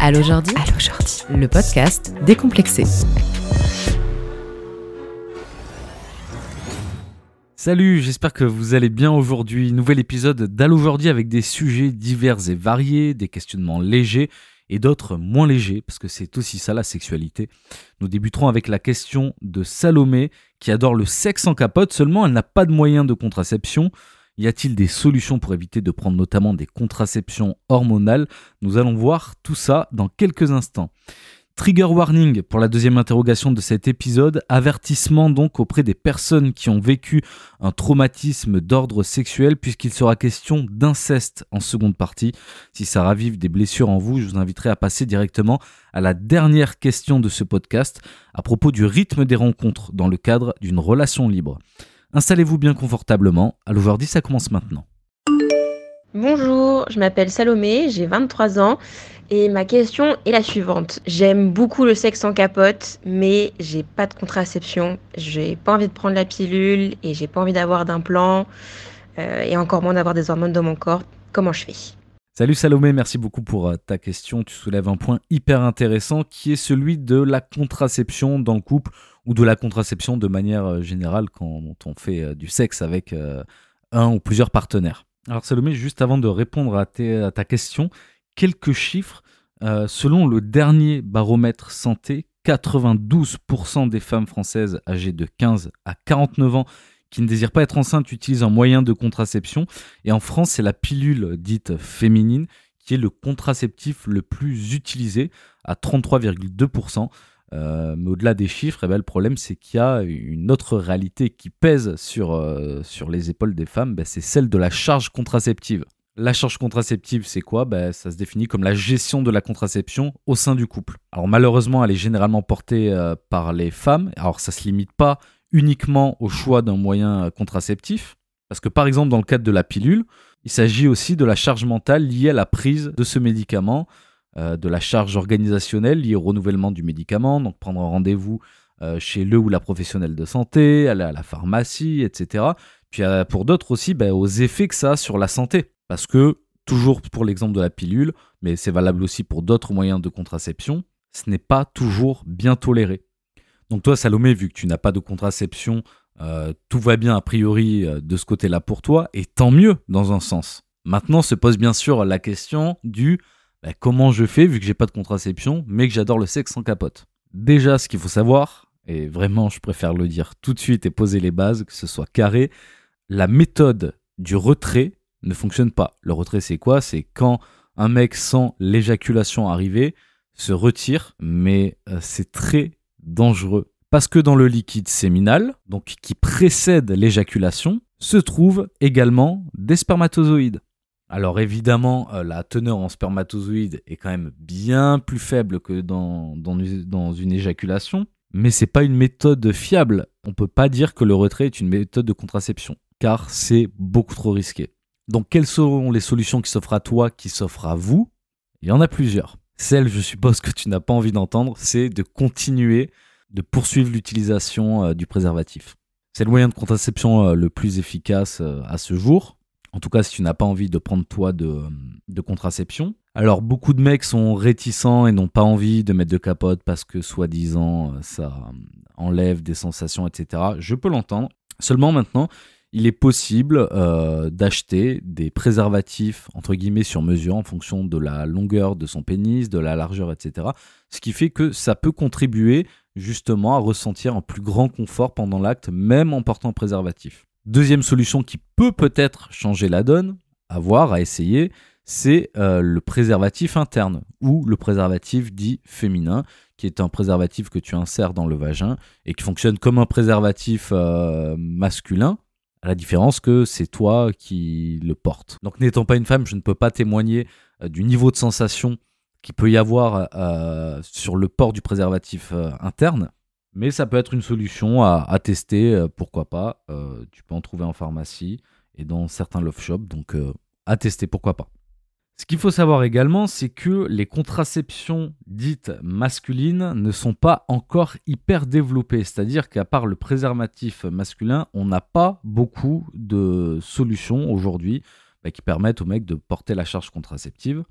Allo Jordi, Allo Jordi, le podcast décomplexé. Salut, j'espère que vous allez bien aujourd'hui. Nouvel épisode d'Allo Jordi avec des sujets divers et variés, des questionnements légers et d'autres moins légers, parce que c'est aussi ça la sexualité. Nous débuterons avec la question de Salomé, qui adore le sexe en capote, seulement elle n'a pas de moyens de contraception. Y a-t-il des solutions pour éviter de prendre notamment des contraceptions hormonales? Nous allons voir tout ça dans quelques instants. Trigger warning pour la deuxième interrogation de cet épisode, avertissement donc auprès des personnes qui ont vécu un traumatisme d'ordre sexuel puisqu'il sera question d'inceste en seconde partie. Si ça ravive des blessures en vous, je vous inviterai à passer directement à la dernière question de ce podcast à propos du rythme des rencontres dans le cadre d'une relation libre. Installez-vous bien confortablement. À l'overdi, ça commence maintenant. Bonjour, je m'appelle Salomé, j'ai 23 ans et ma question est la suivante. J'aime beaucoup le sexe en capote, mais j'ai pas de contraception. J'ai pas envie de prendre la pilule et j'ai pas envie d'avoir d'implant euh, et encore moins d'avoir des hormones dans mon corps. Comment je fais? Salut Salomé, merci beaucoup pour euh, ta question. Tu soulèves un point hyper intéressant qui est celui de la contraception dans le couple ou de la contraception de manière euh, générale quand on fait euh, du sexe avec euh, un ou plusieurs partenaires. Alors Salomé, juste avant de répondre à, ta question, quelques chiffres. selon le dernier baromètre santé, 92% des femmes françaises âgées de 15 à 49 ans qui ne désirent pas être enceintes utilisent un moyen de contraception. Et en France, c'est la pilule dite féminine qui est le contraceptif le plus utilisé à 33,2%. Euh, mais au-delà des chiffres, eh ben, le problème c'est qu'il y a une autre réalité qui pèse sur, euh, sur les épaules des femmes, ben, c'est celle de la charge contraceptive. La charge contraceptive, c'est quoi? Ben, Ça se définit comme la gestion de la contraception au sein du couple. Alors malheureusement, elle est généralement portée euh, par les femmes. Alors ça ne se limite pas uniquement au choix d'un moyen contraceptif, parce que par exemple dans le cadre de la pilule, il s'agit aussi de la charge mentale liée à la prise de ce médicament, de la charge organisationnelle liée au renouvellement du médicament, donc prendre rendez-vous euh, chez le ou la professionnelle de santé, aller à la pharmacie, etc. Puis euh, pour d'autres aussi, ben, aux effets que ça a sur la santé. Parce que, toujours pour l'exemple de la pilule, mais c'est valable aussi pour d'autres moyens de contraception, ce n'est pas toujours bien toléré. Donc toi, Salomé, vu que tu n'as pas de contraception, tout va bien a priori de ce côté-là pour toi, et tant mieux dans un sens. Maintenant se pose bien sûr la question du bah, comment je fais vu que j'ai pas de contraception, mais que j'adore le sexe sans capote? Déjà, ce qu'il faut savoir, et vraiment je préfère le dire tout de suite et poser les bases, que ce soit carré, la méthode du retrait ne fonctionne pas. Le retrait, c'est quoi? C'est quand un mec sent l'éjaculation arriver, se retire, mais euh, c'est très dangereux. Parce que dans le liquide séminal, donc qui précède l'éjaculation, se trouvent également des spermatozoïdes. Alors évidemment, euh, la teneur en spermatozoïdes est quand même bien plus faible que dans, une éjaculation, mais c'est pas une méthode fiable. On peut pas dire que le retrait est une méthode de contraception, car c'est beaucoup trop risqué. Donc quelles seront les solutions qui s'offrent à toi, qui s'offrent à vous? Il y en a plusieurs. Celle, je suppose que tu n'as pas envie d'entendre, c'est de continuer de poursuivre l'utilisation euh, du préservatif. C'est le moyen de contraception euh, le plus efficace à ce jour. En tout cas, si tu n'as pas envie de prendre toi de, contraception. Alors, beaucoup de mecs sont réticents et n'ont pas envie de mettre de capote parce que, soi-disant, ça enlève des sensations, etc. Je peux l'entendre. Seulement maintenant, il est possible euh, d'acheter des préservatifs entre guillemets sur mesure en fonction de la longueur de son pénis, de la largeur, etc. Ce qui fait que ça peut contribuer justement à ressentir un plus grand confort pendant l'acte, même en portant préservatif. Deuxième solution qui peut peut-être changer la donne, à voir, à essayer, c'est euh, le préservatif interne ou le préservatif dit féminin, qui est un préservatif que tu insères dans le vagin et qui fonctionne comme un préservatif euh, masculin, à la différence que c'est toi qui le portes. Donc n'étant pas une femme, je ne peux pas témoigner euh, du niveau de sensation qu'il peut y avoir sur le port du préservatif interne. Mais ça peut être une solution à, tester, euh, pourquoi pas. Euh, tu peux en trouver en pharmacie et dans certains love shops, donc euh, à tester, pourquoi pas. Ce qu'il faut savoir également, c'est que les contraceptions dites masculines ne sont pas encore hyper développées. C'est-à-dire qu'à part le préservatif masculin, on n'a pas beaucoup de solutions aujourd'hui bah, qui permettent aux mecs de porter la charge contraceptive.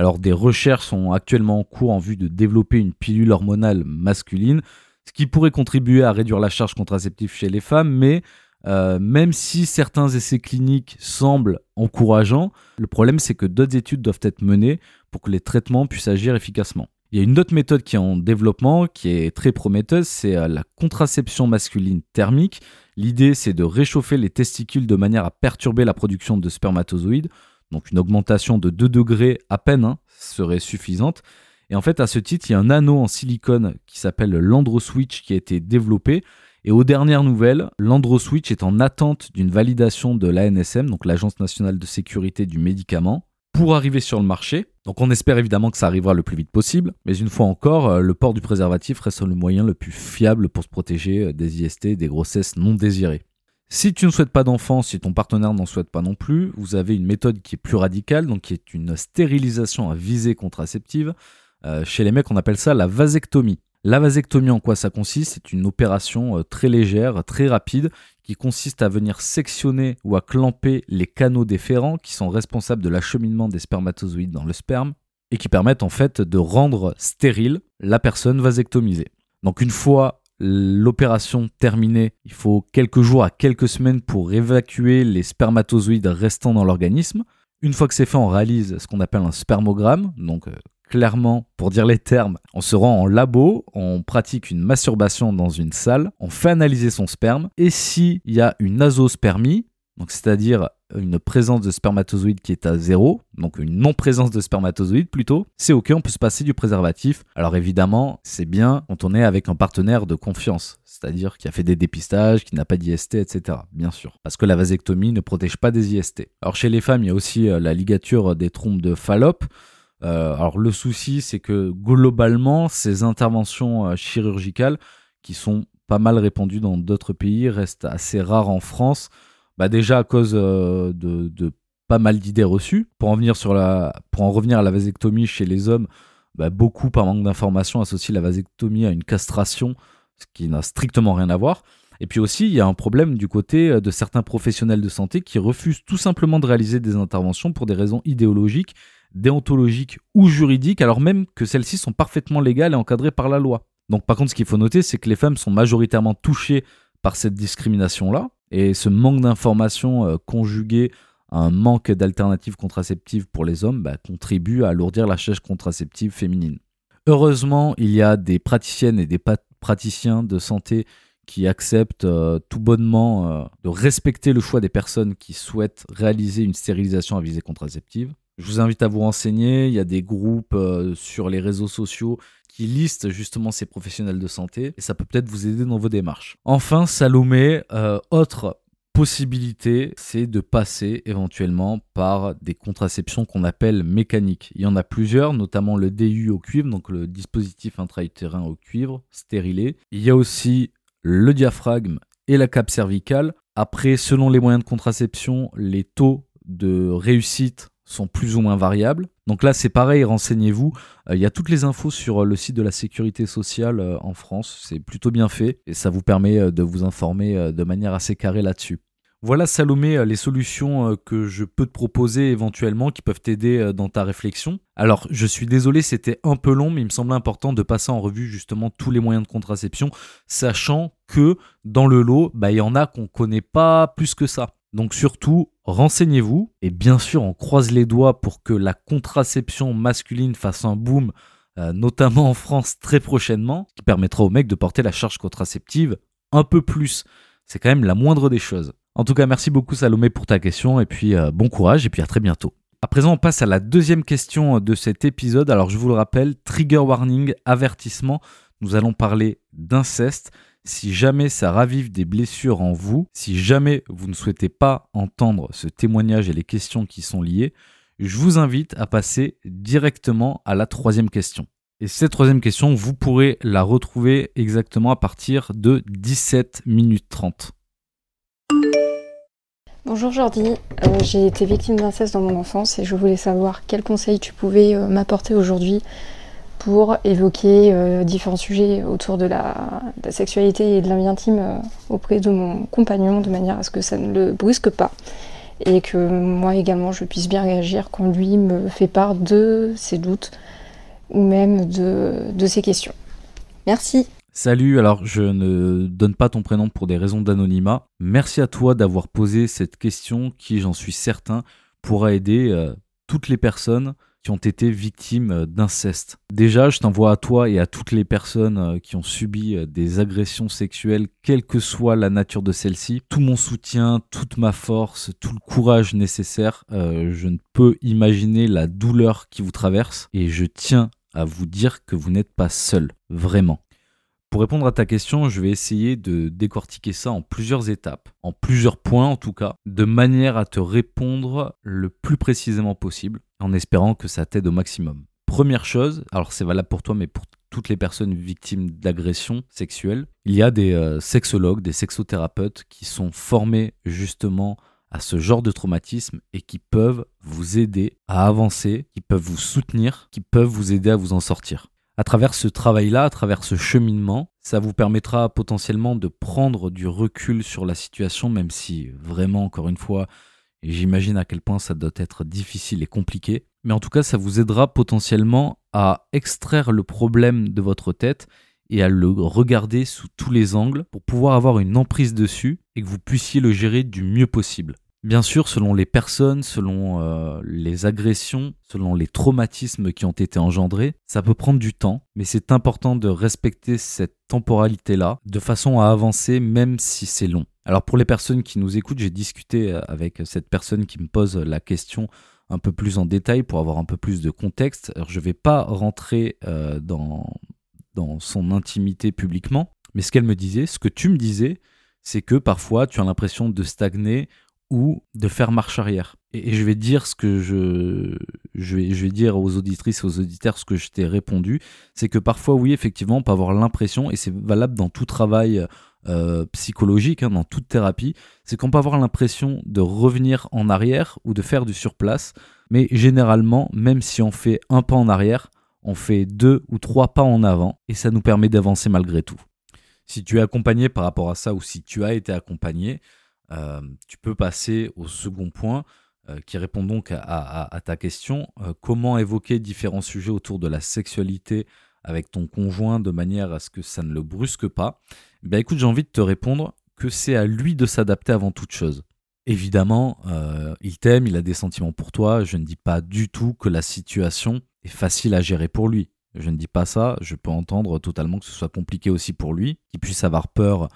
Alors des recherches sont actuellement en cours en vue de développer une pilule hormonale masculine, ce qui pourrait contribuer à réduire la charge contraceptive chez les femmes, mais euh, même si certains essais cliniques semblent encourageants, le problème c'est que d'autres études doivent être menées pour que les traitements puissent agir efficacement. Il y a une autre méthode qui est en développement, qui est très prometteuse, c'est euh, la contraception masculine thermique. L'idée, c'est de réchauffer les testicules de manière à perturber la production de spermatozoïdes. Donc une augmentation de 2 degrés à peine hein, serait suffisante. Et en fait, à ce titre, il y a un anneau en silicone qui s'appelle l'AndroSwitch qui a été développé. Et aux dernières nouvelles, l'AndroSwitch est en attente d'une validation de l'ANSM, donc l'Agence nationale de sécurité du médicament pour arriver sur le marché. Donc on espère évidemment que ça arrivera le plus vite possible, mais une fois encore, euh, le port du préservatif reste le moyen le plus fiable pour se protéger euh, des IST, des grossesses non désirées. Si tu ne souhaites pas d'enfant, si ton partenaire n'en souhaite pas non plus, vous avez une méthode qui est plus radicale, donc qui est une stérilisation à visée contraceptive. Euh, chez les mecs, on appelle ça la vasectomie. La vasectomie, en quoi ça consiste? C'est une opération euh, très légère, très rapide, qui consiste à venir sectionner ou à clamper les canaux déférents qui sont responsables de l'acheminement des spermatozoïdes dans le sperme et qui permettent en fait de rendre stérile la personne vasectomisée. Donc une fois l'opération terminée, il faut quelques jours à quelques semaines pour évacuer les spermatozoïdes restants dans l'organisme. Une fois que c'est fait, on réalise ce qu'on appelle un spermogramme, donc euh, clairement, pour dire les termes, on se rend en labo, on pratique une masturbation dans une salle, on fait analyser son sperme, et s'il y a une azospermie, c'est-à-dire une présence de spermatozoïdes qui est à zéro, donc une non-présence de spermatozoïdes plutôt, c'est ok, on peut se passer du préservatif. Alors évidemment, c'est bien quand on est avec un partenaire de confiance, c'est-à-dire qui a fait des dépistages, qui n'a pas d'IST, etc. Bien sûr, parce que la vasectomie ne protège pas des IST. Alors chez les femmes, il y a aussi euh, la ligature des trompes de Fallope. Euh, alors le souci, c'est que globalement, ces interventions euh, chirurgicales, qui sont pas mal répandues dans d'autres pays, restent assez rares en France. Bah déjà à cause euh, de, pas mal d'idées reçues. Pour en, revenir à la vasectomie chez les hommes, bah beaucoup, par manque d'informations, associent la vasectomie à une castration, ce qui n'a strictement rien à voir. Et puis aussi, il y a un problème du côté de certains professionnels de santé qui refusent tout simplement de réaliser des interventions pour des raisons idéologiques déontologiques ou juridiques, alors même que celles-ci sont parfaitement légales et encadrées par la loi. Donc par contre, ce qu'il faut noter, c'est que les femmes sont majoritairement touchées par cette discrimination-là, et ce manque d'informations euh, conjugué à un manque d'alternatives contraceptives pour les hommes bah, contribue à alourdir la charge contraceptive féminine. Heureusement, il y a des praticiennes et des praticiens de santé qui acceptent euh, tout bonnement euh, de respecter le choix des personnes qui souhaitent réaliser une stérilisation à visée contraceptive. Je vous invite à vous renseigner. Il y a des groupes sur les réseaux sociaux qui listent justement ces professionnels de santé et ça peut peut-être vous aider dans vos démarches. Enfin, Salomé, euh, autre possibilité, c'est de passer éventuellement par des contraceptions qu'on appelle mécaniques. Il y en a plusieurs, notamment le DU au cuivre, donc le dispositif intra-utérin au cuivre, stérilé. Il y a aussi le diaphragme et la cape cervicale. Après, selon les moyens de contraception, les taux de réussite sont plus ou moins variables. Donc là, c'est pareil, renseignez-vous. Euh, il y a toutes les infos sur euh, le site de la sécurité sociale euh, en France. C'est plutôt bien fait et ça vous permet de vous informer de manière assez carrée là-dessus. Voilà Salomé les solutions que je peux te proposer éventuellement qui peuvent t'aider dans ta réflexion. Alors je suis désolé c'était un peu long mais il me semblait important de passer en revue justement tous les moyens de contraception sachant que dans le lot bah, il y en a qu'on connaît pas plus que ça. Donc surtout, renseignez-vous et bien sûr, on croise les doigts pour que la contraception masculine fasse un boom, euh, notamment en France très prochainement, qui permettra aux mecs de porter la charge contraceptive un peu plus. C'est quand même la moindre des choses. En tout cas, merci beaucoup Salomé pour ta question et puis euh, bon courage et puis à très bientôt. À présent, on passe à la deuxième question de cet épisode. Alors, je vous le rappelle, trigger warning, avertissement. Nous allons parler d'inceste. Si jamais ça ravive des blessures en vous, si jamais vous ne souhaitez pas entendre ce témoignage et les questions qui sont liées, je vous invite à passer directement à la troisième question. Et cette troisième question, vous pourrez la retrouver exactement à partir de 17 minutes 30. Bonjour Jordi, euh, j'ai été victime d'inceste dans mon enfance et je voulais savoir quels conseils tu pouvais euh, m'apporter aujourd'hui pour évoquer euh, différents sujets autour de la, sexualité et de la intime euh, auprès de mon compagnon de manière à ce que ça ne le brusque pas. et que moi également je puisse bien réagir quand lui me fait part de ses doutes ou même de, de ses questions. Merci. Salut, alors je ne donne pas ton prénom pour des raisons d'anonymat. Merci à toi d'avoir posé cette question qui, j'en suis certain, pourra aider euh, toutes les personnes qui ont été victimes euh, d'inceste. Déjà, je t'envoie à toi et à toutes les personnes euh, qui ont subi des agressions sexuelles, quelle que soit la nature de celle-ci, tout mon soutien, toute ma force, tout le courage nécessaire. je ne peux imaginer la douleur qui vous traverse et je tiens à vous dire que vous n'êtes pas seul, vraiment. Pour répondre à ta question, je vais essayer de décortiquer ça en plusieurs étapes, en plusieurs points en tout cas, de manière à te répondre le plus précisément possible, en espérant que ça t'aide au maximum. Première chose, alors c'est valable pour toi, mais pour toutes les personnes victimes d'agressions sexuelles, il y a des euh, sexologues, des sexothérapeutes qui sont formés justement à ce genre de traumatisme et qui peuvent vous aider à avancer, qui peuvent vous soutenir, qui peuvent vous aider à vous en sortir à travers ce travail-là, à travers ce cheminement, ça vous permettra potentiellement de prendre du recul sur la situation, même si vraiment, encore une fois, j'imagine à quel point ça doit être difficile et compliqué. Mais en tout cas, ça vous aidera potentiellement à extraire le problème de votre tête et à le regarder sous tous les angles pour pouvoir avoir une emprise dessus et que vous puissiez le gérer du mieux possible. Bien sûr, selon les personnes, selon euh, les agressions, selon les traumatismes qui ont été engendrés, ça peut prendre du temps, mais c'est important de respecter cette temporalité-là de façon à avancer même si c'est long. Alors pour les personnes qui nous écoutent, j'ai discuté euh, avec cette personne qui me pose la question un peu plus en détail pour avoir un peu plus de contexte. Je ne vais pas rentrer euh, dans son intimité publiquement, mais ce qu'elle me disait, ce que tu me disais, c'est que parfois tu as l'impression de stagner ou de faire marche arrière. Et, je vais dire ce que je, vais, dire aux auditrices et aux auditeurs ce que je t'ai répondu, c'est que parfois, oui, effectivement, on peut avoir l'impression, et c'est valable dans tout travail euh, psychologique, hein, dans toute thérapie, c'est qu'on peut avoir l'impression de revenir en arrière ou de faire du surplace, mais généralement, même si on fait un pas en arrière, on fait deux ou trois pas en avant, et ça nous permet d'avancer malgré tout. Si tu es accompagné par rapport à ça, ou si tu as été accompagné, tu peux passer au second point euh, qui répond donc à, ta question. Euh, comment évoquer différents sujets autour de la sexualité avec ton conjoint de manière à ce que ça ne le brusque pas? Ben écoute, j'ai envie de te répondre que c'est à lui de s'adapter avant toute chose. Évidemment, il t'aime, il a des sentiments pour toi. Je ne dis pas du tout que la situation est facile à gérer pour lui. Je ne dis pas ça. Je peux entendre totalement que ce soit compliqué aussi pour lui, qu'il puisse avoir peur euh,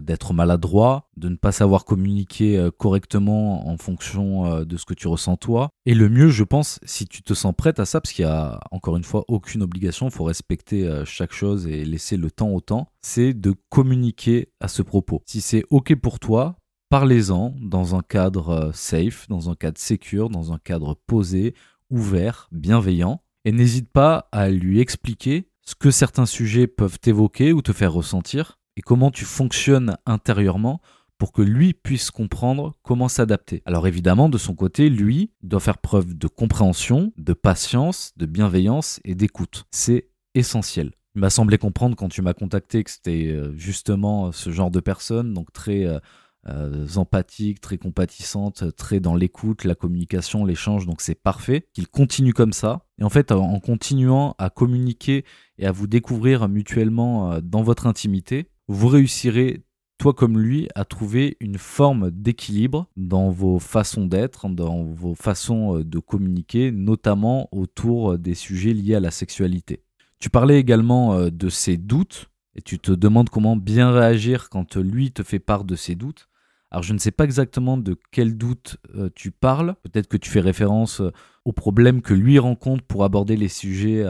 d'être maladroit, de ne pas savoir communiquer euh, correctement en fonction euh, de ce que tu ressens toi. Et le mieux, je pense, si tu te sens prête à ça, parce qu'il y a encore une fois aucune obligation, il faut respecter chaque chose et laisser le temps au temps, c'est de communiquer à ce propos. Si c'est OK pour toi, parlez-en dans un cadre safe, dans un cadre secure, dans un cadre posé, ouvert, bienveillant. Et n'hésite pas à lui expliquer ce que certains sujets peuvent évoquer ou te faire ressentir et comment tu fonctionnes intérieurement pour que lui puisse comprendre comment s'adapter. Alors évidemment, de son côté, lui doit faire preuve de compréhension, de patience, de bienveillance et d'écoute. C'est essentiel. Il m'a semblé comprendre quand tu m'as contacté que c'était euh, justement ce genre de personne, donc très euh, euh, empathique, très compatissante, très dans l'écoute, la communication, l'échange, donc c'est parfait. Qu'il continue comme ça. Et en fait, en continuant à communiquer et à vous découvrir mutuellement dans votre intimité, vous réussirez, toi comme lui, à trouver une forme d'équilibre dans vos façons d'être, dans vos façons euh, de communiquer, notamment autour des sujets liés à la sexualité. Tu parlais également euh, de ses doutes et tu te demandes comment bien réagir quand lui te fait part de ses doutes. Alors je ne sais pas exactement de quel doute euh, tu parles. Peut-être que tu fais référence aux problèmes que lui rencontre pour aborder les sujets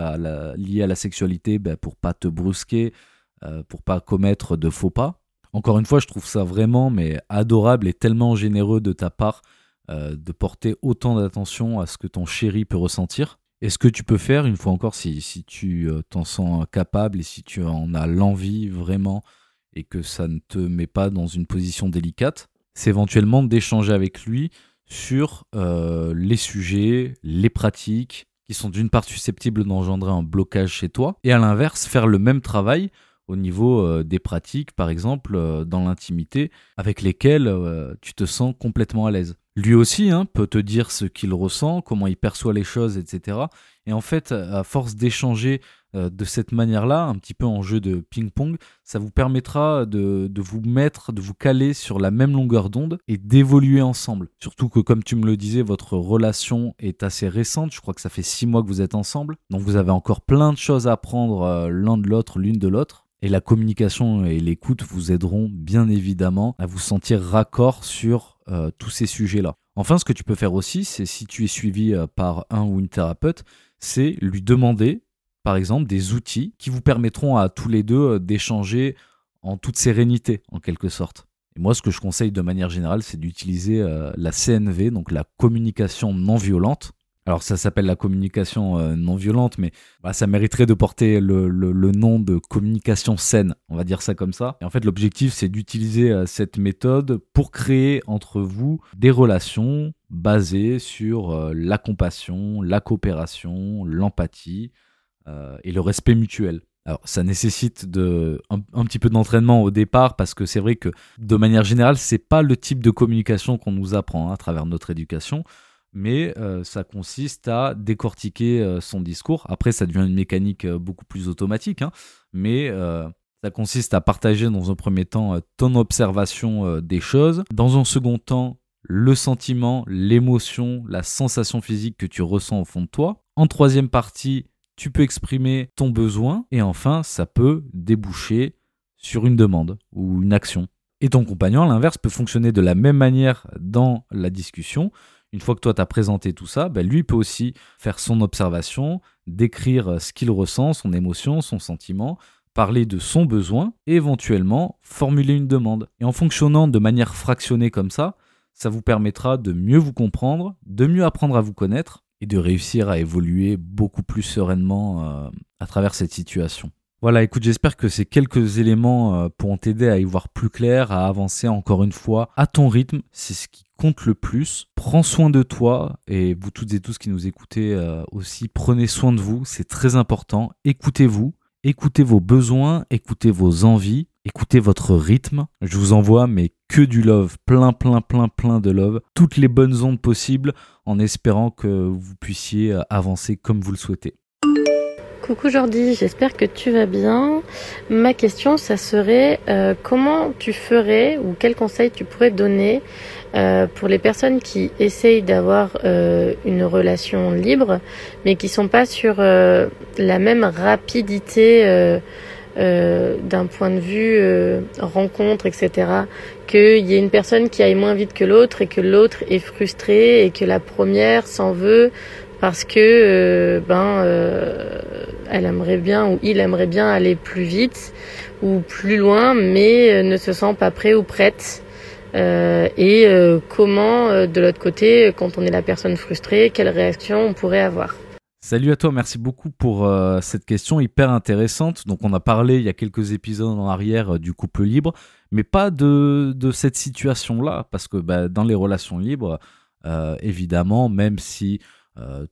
liés à la sexualité, ben, pour pas te brusquer, euh, pour pas commettre de faux pas. Encore une fois, je trouve ça vraiment mais adorable et tellement généreux de ta part euh, de porter autant d'attention à ce que ton chéri peut ressentir. Et ce que tu peux faire, une fois encore, si, si tu euh, t'en sens capable et si tu en as l'envie vraiment et que ça ne te met pas dans une position délicate, c'est éventuellement d'échanger avec lui sur les sujets, les pratiques qui sont d'une part susceptibles d'engendrer un blocage chez toi, et à l'inverse, faire le même travail au niveau euh, des pratiques, par exemple, euh, dans l'intimité, avec lesquelles euh, tu te sens complètement à l'aise. Lui aussi hein, peut te dire ce qu'il ressent, comment il perçoit les choses, etc. Et en fait, à force d'échanger de cette manière-là, un petit peu en jeu de ping-pong, ça vous permettra de, vous mettre, de vous caler sur la même longueur d'onde et d'évoluer ensemble. Surtout que, comme tu me le disais, votre relation est assez récente. Je crois que ça fait six mois que vous êtes ensemble. Donc vous avez encore plein de choses à apprendre l'un de l'autre, l'une de l'autre. Et la communication et l'écoute vous aideront bien évidemment à vous sentir raccord sur euh, tous ces sujets-là. Enfin, ce que tu peux faire aussi, c'est si tu es suivi par un ou une thérapeute, c'est lui demander par exemple, des outils qui vous permettront à tous les deux euh, d'échanger en toute sérénité, en quelque sorte. Et moi, ce que je conseille de manière générale, c'est d'utiliser euh, la CNV, donc la communication non violente. Alors, ça s'appelle la communication euh, non violente, mais bah, ça mériterait de porter le, nom de communication saine, on va dire ça comme ça. Et en fait, l'objectif, c'est d'utiliser cette méthode pour créer entre vous des relations basées sur la compassion, la coopération, l'empathie, euh, et le respect mutuel. Alors, ça nécessite un, petit peu d'entraînement au départ parce que c'est vrai que de manière générale, c'est pas le type de communication qu'on nous apprend hein, à travers notre éducation, mais euh, ça consiste à décortiquer euh, son discours. Après, ça devient une mécanique beaucoup plus automatique, hein, mais ça consiste à partager dans un premier temps ton observation des choses, dans un second temps le sentiment, l'émotion, la sensation physique que tu ressens au fond de toi. En troisième partie, tu peux exprimer ton besoin et enfin ça peut déboucher sur une demande ou une action. Et ton compagnon, à l'inverse, peut fonctionner de la même manière dans la discussion. Une fois que toi, tu as présenté tout ça, ben, lui peut aussi faire son observation, décrire ce qu'il ressent, son émotion, son sentiment, parler de son besoin et éventuellement formuler une demande. Et en fonctionnant de manière fractionnée comme ça, ça vous permettra de mieux vous comprendre, de mieux apprendre à vous connaître et de réussir à évoluer beaucoup plus sereinement euh, à travers cette situation. Voilà, écoute, j'espère que ces quelques éléments euh, pourront t'aider à y voir plus clair, à avancer encore une fois à ton rythme. C'est ce qui compte le plus. Prends soin de toi et vous toutes et tous qui nous écoutez euh, aussi, prenez soin de vous. C'est très important. Écoutez-vous, écoutez vos besoins, écoutez vos envies, écoutez votre rythme. Je vous envoie mais que du love, plein, plein, plein, plein de love, toutes les bonnes ondes possibles en espérant que vous puissiez euh, avancer comme vous le souhaitez. Coucou Jordi, j'espère que tu vas bien. Ma question, ça serait euh, comment tu ferais ou quel conseil tu pourrais donner euh, pour les personnes qui essayent d'avoir une relation libre, mais qui sont pas sur la même rapidité euh, d'un point de vue euh, rencontre, etc. Qu'il y ait une personne qui aille moins vite que l'autre et que l'autre est frustré et que la première s'en veut parce que euh, ben elle aimerait bien ou il aimerait bien aller plus vite ou plus loin, mais ne se sent pas prêt ou prête. et comment, de l'autre côté, quand on est la personne frustrée, quelle réaction on pourrait avoir? Salut à toi, merci beaucoup pour euh, cette question hyper intéressante. Donc on a parlé il y a quelques épisodes en arrière euh, du couple libre, mais pas de, cette situation-là, parce que bah, dans les relations libres, euh, évidemment, même si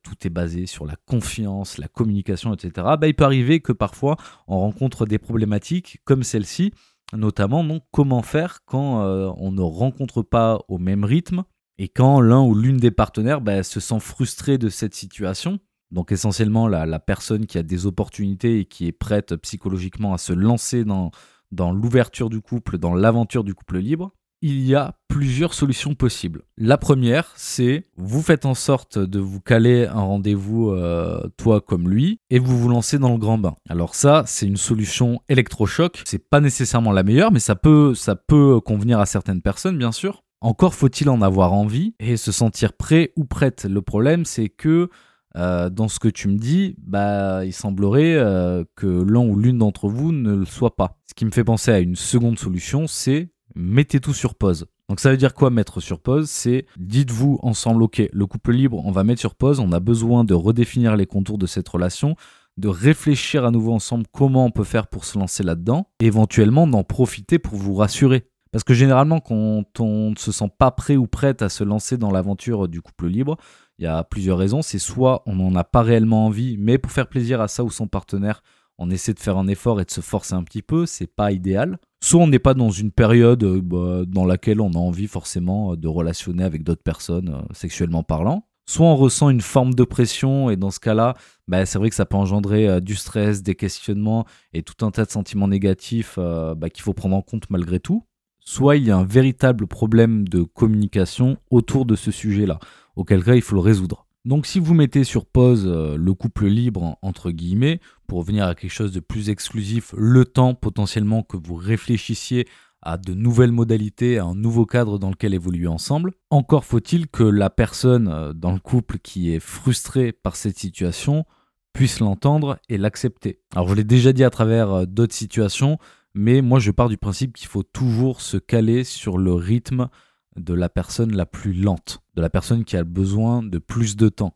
tout est basé sur la confiance, la communication, etc., bah, il peut arriver que parfois on rencontre des problématiques comme celle-ci, notamment donc comment faire quand on ne rencontre pas au même rythme et quand l'un ou l'une des partenaires bah, se sent frustré de cette situation donc essentiellement la, personne qui a des opportunités et qui est prête psychologiquement à se lancer dans l'ouverture du couple, dans l'aventure du couple libre, il y a plusieurs solutions possibles. La première, c'est vous faites en sorte de vous caler un rendez-vous, euh, toi comme lui, et vous vous lancez dans le grand bain. Alors ça, c'est une solution électrochoc. C'est pas nécessairement la meilleure, mais ça peut, ça peut convenir à certaines personnes, bien sûr. Encore faut-il en avoir envie et se sentir prêt ou prête. Le problème, c'est que euh, dans ce que tu me dis, bah, il semblerait euh, que l'un ou l'une d'entre vous ne le soit pas. Ce qui me fait penser à une seconde solution, c'est mettez tout sur pause. Donc ça veut dire quoi mettre sur pause? C'est dites-vous ensemble, ok, le couple libre, on va mettre sur pause, on a besoin de redéfinir les contours de cette relation, de réfléchir à nouveau ensemble comment on peut faire pour se lancer là-dedans, éventuellement d'en profiter pour vous rassurer. Parce que généralement, quand on ne se sent pas prêt ou prête à se lancer dans l'aventure du couple libre, il y a plusieurs raisons. C'est soit on n'en a pas réellement envie, mais pour faire plaisir à ça ou son partenaire, on essaie de faire un effort et de se forcer un petit peu, c'est pas idéal. Soit on n'est pas dans une période euh, bah, dans laquelle on a envie forcément de relationner avec d'autres personnes euh, sexuellement parlant. Soit on ressent une forme de pression et dans ce cas-là, bah, c'est vrai que ça peut engendrer euh, du stress, des questionnements et tout un tas de sentiments négatifs bah, qu'il faut prendre en compte malgré tout. Soit il y a un véritable problème de communication autour de ce sujet-là, auquel cas il faut le résoudre. Donc si vous mettez sur pause euh, le couple libre, entre guillemets, pour revenir à quelque chose de plus exclusif, le temps potentiellement que vous réfléchissiez à de nouvelles modalités, à un nouveau cadre dans lequel évoluer ensemble, encore faut-il que la personne euh, dans le couple qui est frustrée par cette situation puisse l'entendre et l'accepter. Alors je l'ai déjà dit à travers euh, d'autres situations, mais moi je pars du principe qu'il faut toujours se caler sur le rythme de la personne la plus lente, de la personne qui a besoin de plus de temps.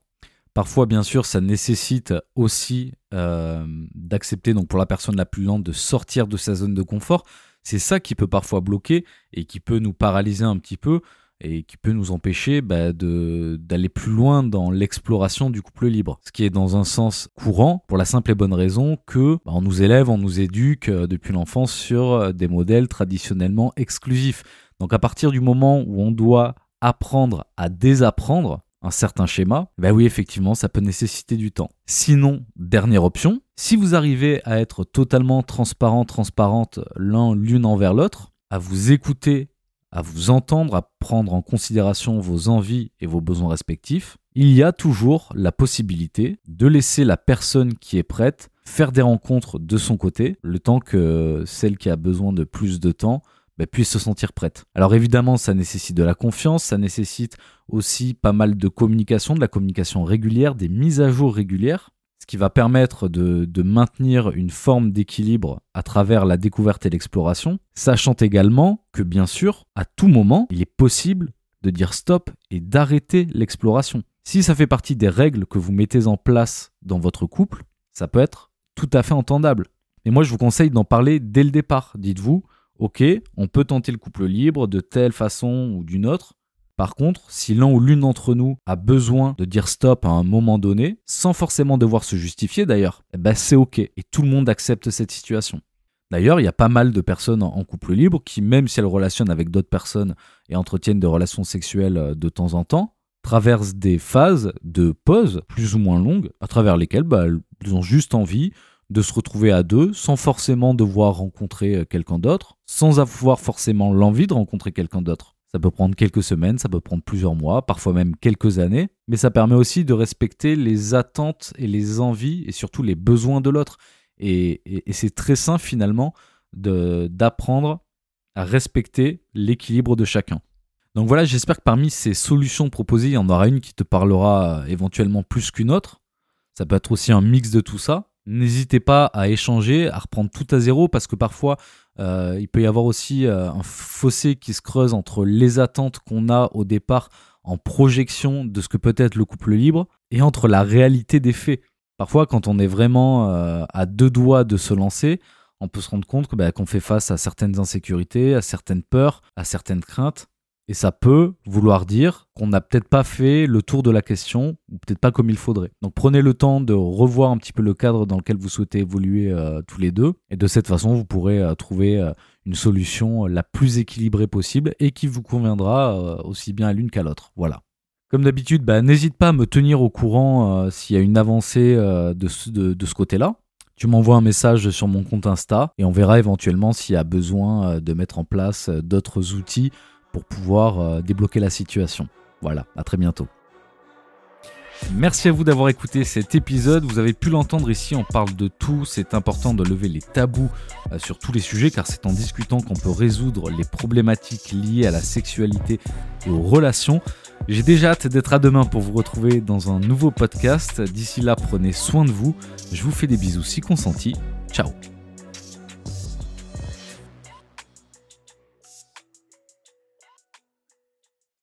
Parfois, bien sûr, ça nécessite aussi euh, d'accepter, donc pour la personne la plus lente, de sortir de sa zone de confort. C'est ça qui peut parfois bloquer et qui peut nous paralyser un petit peu et qui peut nous empêcher bah, d'aller plus loin dans l'exploration du couple libre. Ce qui est dans un sens courant pour la simple et bonne raison que bah, on nous élève, on nous éduque euh, depuis l'enfance sur euh, des modèles traditionnellement exclusifs. Donc à partir du moment où on doit apprendre à désapprendre un certain schéma, ben oui, effectivement, ça peut nécessiter du temps. Sinon, dernière option, si vous arrivez à être totalement transparent, transparente l'un l'une envers l'autre, à vous écouter, à vous entendre, à prendre en considération vos envies et vos besoins respectifs, il y a toujours la possibilité de laisser la personne qui est prête faire des rencontres de son côté, le temps que celle qui a besoin de plus de temps bah, se sentir prête. Alors évidemment, ça nécessite de la confiance, ça nécessite aussi pas mal de communication, de la communication régulière, des mises à jour régulières, ce qui va permettre de maintenir une forme d'équilibre à travers la découverte et l'exploration, sachant également que bien sûr, à tout moment, il est possible de dire stop et d'arrêter l'exploration. Si ça fait partie des règles que vous mettez en place dans votre couple, ça peut être tout à fait entendable. Et moi, je vous conseille d'en parler dès le départ. Dites-vous, ok, on peut tenter le couple libre de telle façon ou d'une autre. Par contre, si l'un ou l'une d'entre nous a besoin de dire stop à un moment donné, sans forcément devoir se justifier d'ailleurs, ben c'est ok et tout le monde accepte cette situation. D'ailleurs, il y a pas mal de personnes en couple libre qui, même si elles relationnent avec d'autres personnes et entretiennent des relations sexuelles euh, de temps en temps, traversent des phases de pause plus ou moins longues à travers lesquelles bah, elles ont juste envie de se retrouver à deux sans forcément devoir rencontrer euh, quelqu'un d'autre, sans avoir forcément l'envie de rencontrer quelqu'un d'autre. Ça peut prendre quelques semaines, ça peut prendre plusieurs mois, parfois même quelques années, mais ça permet aussi de respecter les attentes et les envies et surtout les besoins de l'autre. Et, c'est très sain finalement d'apprendre à respecter l'équilibre de chacun. Donc voilà, j'espère que parmi ces solutions proposées, il y en aura une qui te parlera euh, éventuellement plus qu'une autre. Ça peut être aussi un mix de tout ça. N'hésitez pas à échanger, à reprendre tout à zéro parce que parfois euh, il peut y avoir aussi euh, un fossé qui se creuse entre les attentes qu'on a au départ en projection de ce que peut être le couple libre et entre la réalité des faits. Parfois, quand on est vraiment euh, à deux doigts de se lancer, on peut se rendre compte bah, qu'on fait face à certaines insécurités, à certaines peurs, à certaines craintes et ça peut vouloir dire qu'on n'a peut-être pas fait le tour de la question, ou peut-être pas comme il faudrait. Donc prenez le temps de revoir un petit peu le cadre dans lequel vous souhaitez évoluer euh, tous les deux. Et de cette façon, vous pourrez euh, trouver euh, une solution la plus équilibrée possible et qui vous conviendra aussi bien à l'une qu'à l'autre. Voilà. Comme d'habitude, bah, n'hésite pas à me tenir au courant s'il y a une avancée de ce, de ce côté-là. Tu m'envoies un message sur mon compte Insta et on verra éventuellement s'il y a besoin de mettre en place d'autres outils pour pouvoir euh, débloquer la situation. Voilà, à très bientôt. Merci à vous d'avoir écouté cet épisode. Vous avez pu l'entendre ici, on parle de tout. C'est important de lever les tabous euh, sur tous les sujets car c'est en discutant qu'on peut résoudre les problématiques liées à la sexualité et aux relations. J'ai déjà hâte d'être à demain pour vous retrouver dans un nouveau podcast. D'ici là, prenez soin de vous. Je vous fais des bisous si consentis. Ciao